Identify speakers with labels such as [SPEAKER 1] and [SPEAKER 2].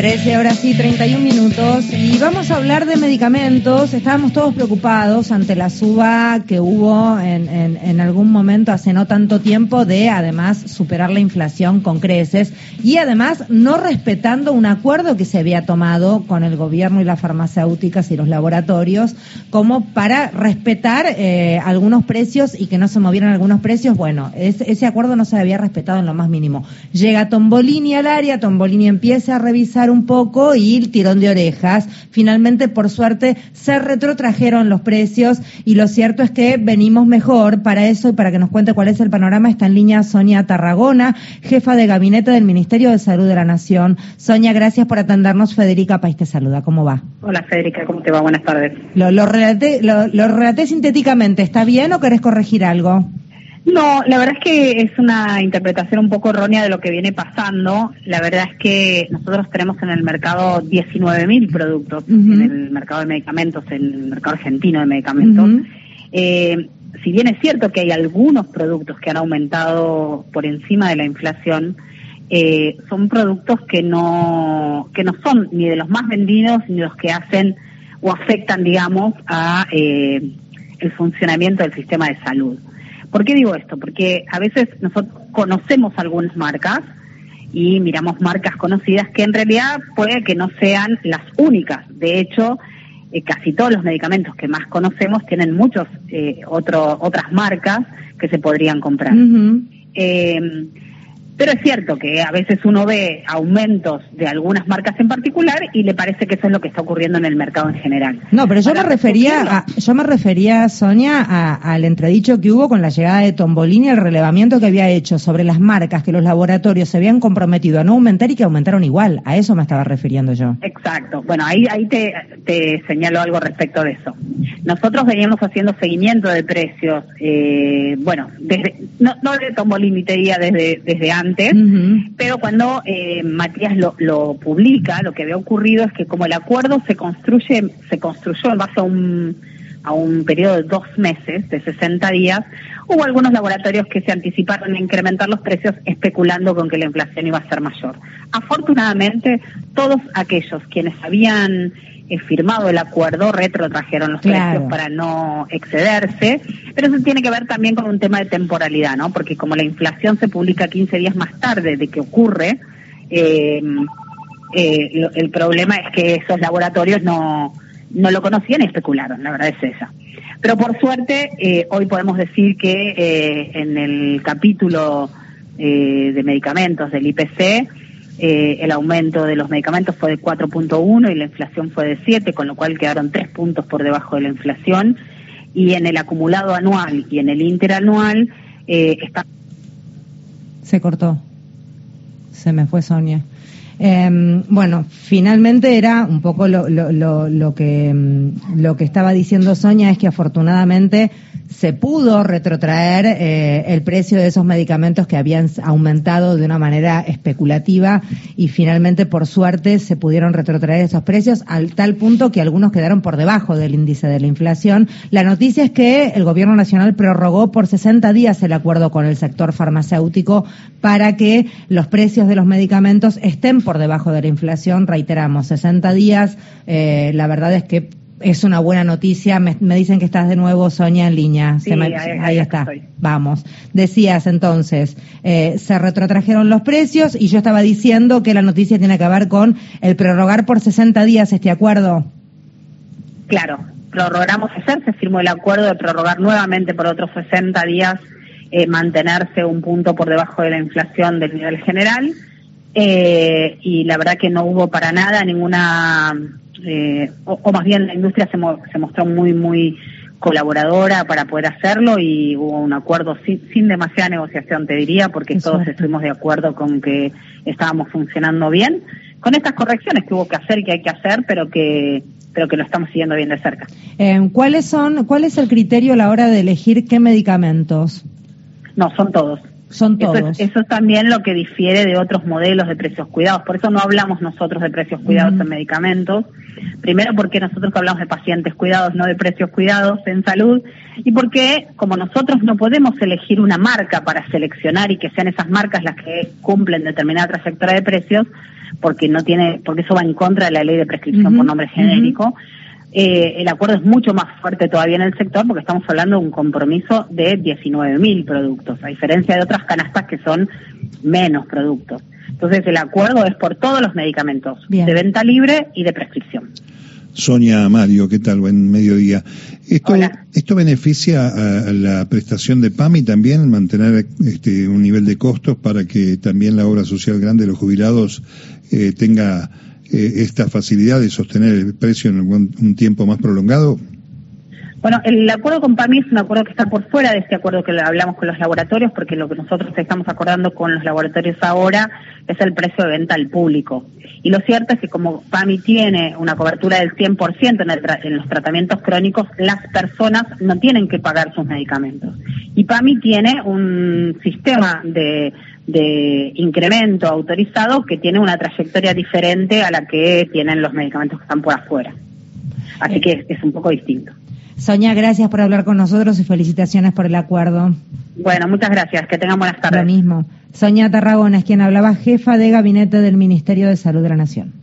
[SPEAKER 1] 13 horas y 31 minutos y vamos a hablar de medicamentos. Estábamos todos preocupados ante la suba que hubo en, en, algún momento hace no tanto tiempo de además superar la inflación con creces y además no respetando un acuerdo que se había tomado con el gobierno y las farmacéuticas y los laboratorios como para respetar eh, algunos precios y que no se movieran algunos precios. Bueno, ese acuerdo no se había respetado en lo más mínimo. Llega Tombolini al área, Tombolini empieza a revisar un poco y el tirón de orejas. Finalmente, por suerte, se retrotrajeron los precios y lo cierto es que venimos mejor para eso y para que nos cuente cuál es el panorama está en línea Sonia Tarragona, jefa de gabinete del Ministerio de Salud de la Nación. Sonia, gracias por atendernos. Federica País te saluda. ¿Cómo va?
[SPEAKER 2] Hola Federica, ¿cómo te va? Buenas tardes.
[SPEAKER 1] Lo, lo, relaté, lo, lo relaté sintéticamente. ¿Está bien o querés corregir algo?
[SPEAKER 2] No, la verdad es que es una interpretación un poco errónea de lo que viene pasando. La verdad es que nosotros tenemos en el mercado 19.000 productos, en el mercado de medicamentos, en el mercado argentino de medicamentos. eh, si bien es cierto que hay algunos productos que han aumentado por encima de la inflación, eh, son productos que no, que no son ni de los más vendidos ni los que hacen o afectan, digamos, a eh, el funcionamiento del sistema de salud. ¿Por qué digo esto? Porque a veces nosotros conocemos algunas marcas y miramos marcas conocidas que en realidad puede que no sean las únicas. De hecho, eh, casi todos los medicamentos que más conocemos tienen muchos eh, otras marcas que se podrían comprar. Pero es cierto que a veces uno ve aumentos de algunas marcas en particular y le parece que eso es lo que está ocurriendo en el mercado en general.
[SPEAKER 1] No, pero yo me refería, a, yo me refería, Sonia, al entredicho que hubo con la llegada de Tombolini, el relevamiento que había hecho sobre las marcas que los laboratorios se habían comprometido a no aumentar y que aumentaron igual. A eso me estaba refiriendo yo.
[SPEAKER 2] Exacto. Bueno, ahí, ahí te, te señalo algo respecto de eso. Nosotros veníamos haciendo seguimiento de precios, eh, bueno, desde, no, no de Tombolini, te diría desde, desde antes pero cuando eh, Matías lo, lo, publica, lo que había ocurrido es que como el acuerdo se construye, se construyó en base a un, a un periodo de dos meses, de 60 días, hubo algunos laboratorios que se anticiparon a incrementar los precios especulando con que la inflación iba a ser mayor. Afortunadamente, todos aquellos quienes habían firmado el acuerdo, retrotrajeron los precios para no excederse, pero eso tiene que ver también con un tema de temporalidad, ¿no? Porque como la inflación se publica 15 días más tarde de que ocurre, eh, eh, el problema es que esos laboratorios no, no lo conocían y especularon, la verdad es esa. Pero por suerte, eh, hoy podemos decir que en el capítulo de medicamentos del IPC, eh, el aumento de los medicamentos fue de 4.1 y la inflación fue de 7, con lo cual quedaron 3 puntos por debajo de la inflación. Y en el acumulado anual y en el interanual eh, está.
[SPEAKER 1] Se cortó. Se me fue Sonia. Eh, bueno, finalmente era un poco lo, lo, lo, que, mm, lo que estaba diciendo Sonia, es que afortunadamente se pudo retrotraer eh, el precio de esos medicamentos que habían aumentado de una manera especulativa y finalmente, por suerte, se pudieron retrotraer esos precios al tal punto que algunos quedaron por debajo del índice de la inflación. La noticia es que el Gobierno Nacional prorrogó por 60 días el acuerdo con el sector farmacéutico para que los precios de los medicamentos estén por debajo de la inflación. Reiteramos, 60 días. Eh, la verdad es que es una buena noticia. Me, dicen que estás de nuevo, Sonia, en línea.
[SPEAKER 2] Sí, ahí,
[SPEAKER 1] está. Vamos. Decías entonces, eh, se retrotrajeron los precios y yo estaba diciendo que la noticia tiene que ver con el prorrogar por 60 días este acuerdo.
[SPEAKER 2] Claro, prorrogamos ayer, se firmó el acuerdo de prorrogar nuevamente por otros 60 días, eh, mantenerse un punto por debajo de la inflación del nivel general. Eh, y la verdad que no hubo para nada ninguna eh, o, más bien la industria se, se mostró muy, muy colaboradora para poder hacerlo y hubo un acuerdo sin, sin demasiada negociación, te diría, porque todos estuvimos de acuerdo con que estábamos funcionando bien, con estas correcciones que hubo que hacer y que hay que hacer, pero que pero que lo estamos siguiendo bien de cerca.
[SPEAKER 1] Eh, ¿Cuáles son, cuál es el criterio a la hora de elegir qué medicamentos?
[SPEAKER 2] No, son todos.
[SPEAKER 1] Son todos.
[SPEAKER 2] Eso es, también lo que difiere de otros modelos de precios cuidados. Por eso no hablamos nosotros de precios cuidados en medicamentos. Primero porque nosotros hablamos de pacientes cuidados, no de precios cuidados en salud. Y porque como nosotros no podemos elegir una marca para seleccionar y que sean esas marcas las que cumplen determinada trayectoria de precios, porque no tiene, porque eso va en contra de la ley de prescripción por nombre genérico. Eh, el acuerdo es mucho más fuerte todavía en el sector porque estamos hablando de un compromiso de 19.000 productos, a diferencia de otras canastas que son menos productos. Entonces el acuerdo es por todos los medicamentos, de venta libre y de prescripción.
[SPEAKER 3] Sonia Mario, ¿qué tal? Buen mediodía. Esto, ¿Esto beneficia a, la prestación de PAMI también, mantener este, un nivel de costos para que también la obra social grande de los jubilados eh, tenga eh, esta facilidad de sostener el precio en un, tiempo más prolongado?
[SPEAKER 2] Bueno, el acuerdo con PAMI es un acuerdo que está por fuera de este acuerdo que hablamos con los laboratorios, porque lo que nosotros estamos acordando con los laboratorios ahora es el precio de venta al público. Y lo cierto es que como PAMI tiene una cobertura del 100% en, en los tratamientos crónicos, las personas no tienen que pagar sus medicamentos. Y PAMI tiene un sistema de de incremento autorizado que tiene una trayectoria diferente a la que tienen los medicamentos que están por afuera. Así que es, un poco distinto.
[SPEAKER 1] Sonia, gracias por hablar con nosotros y felicitaciones por el acuerdo.
[SPEAKER 2] Bueno, muchas gracias. Que tengan buenas tardes.
[SPEAKER 1] Lo mismo. Sonia Tarragona es quien hablaba, jefa de gabinete del Ministerio de Salud de la Nación.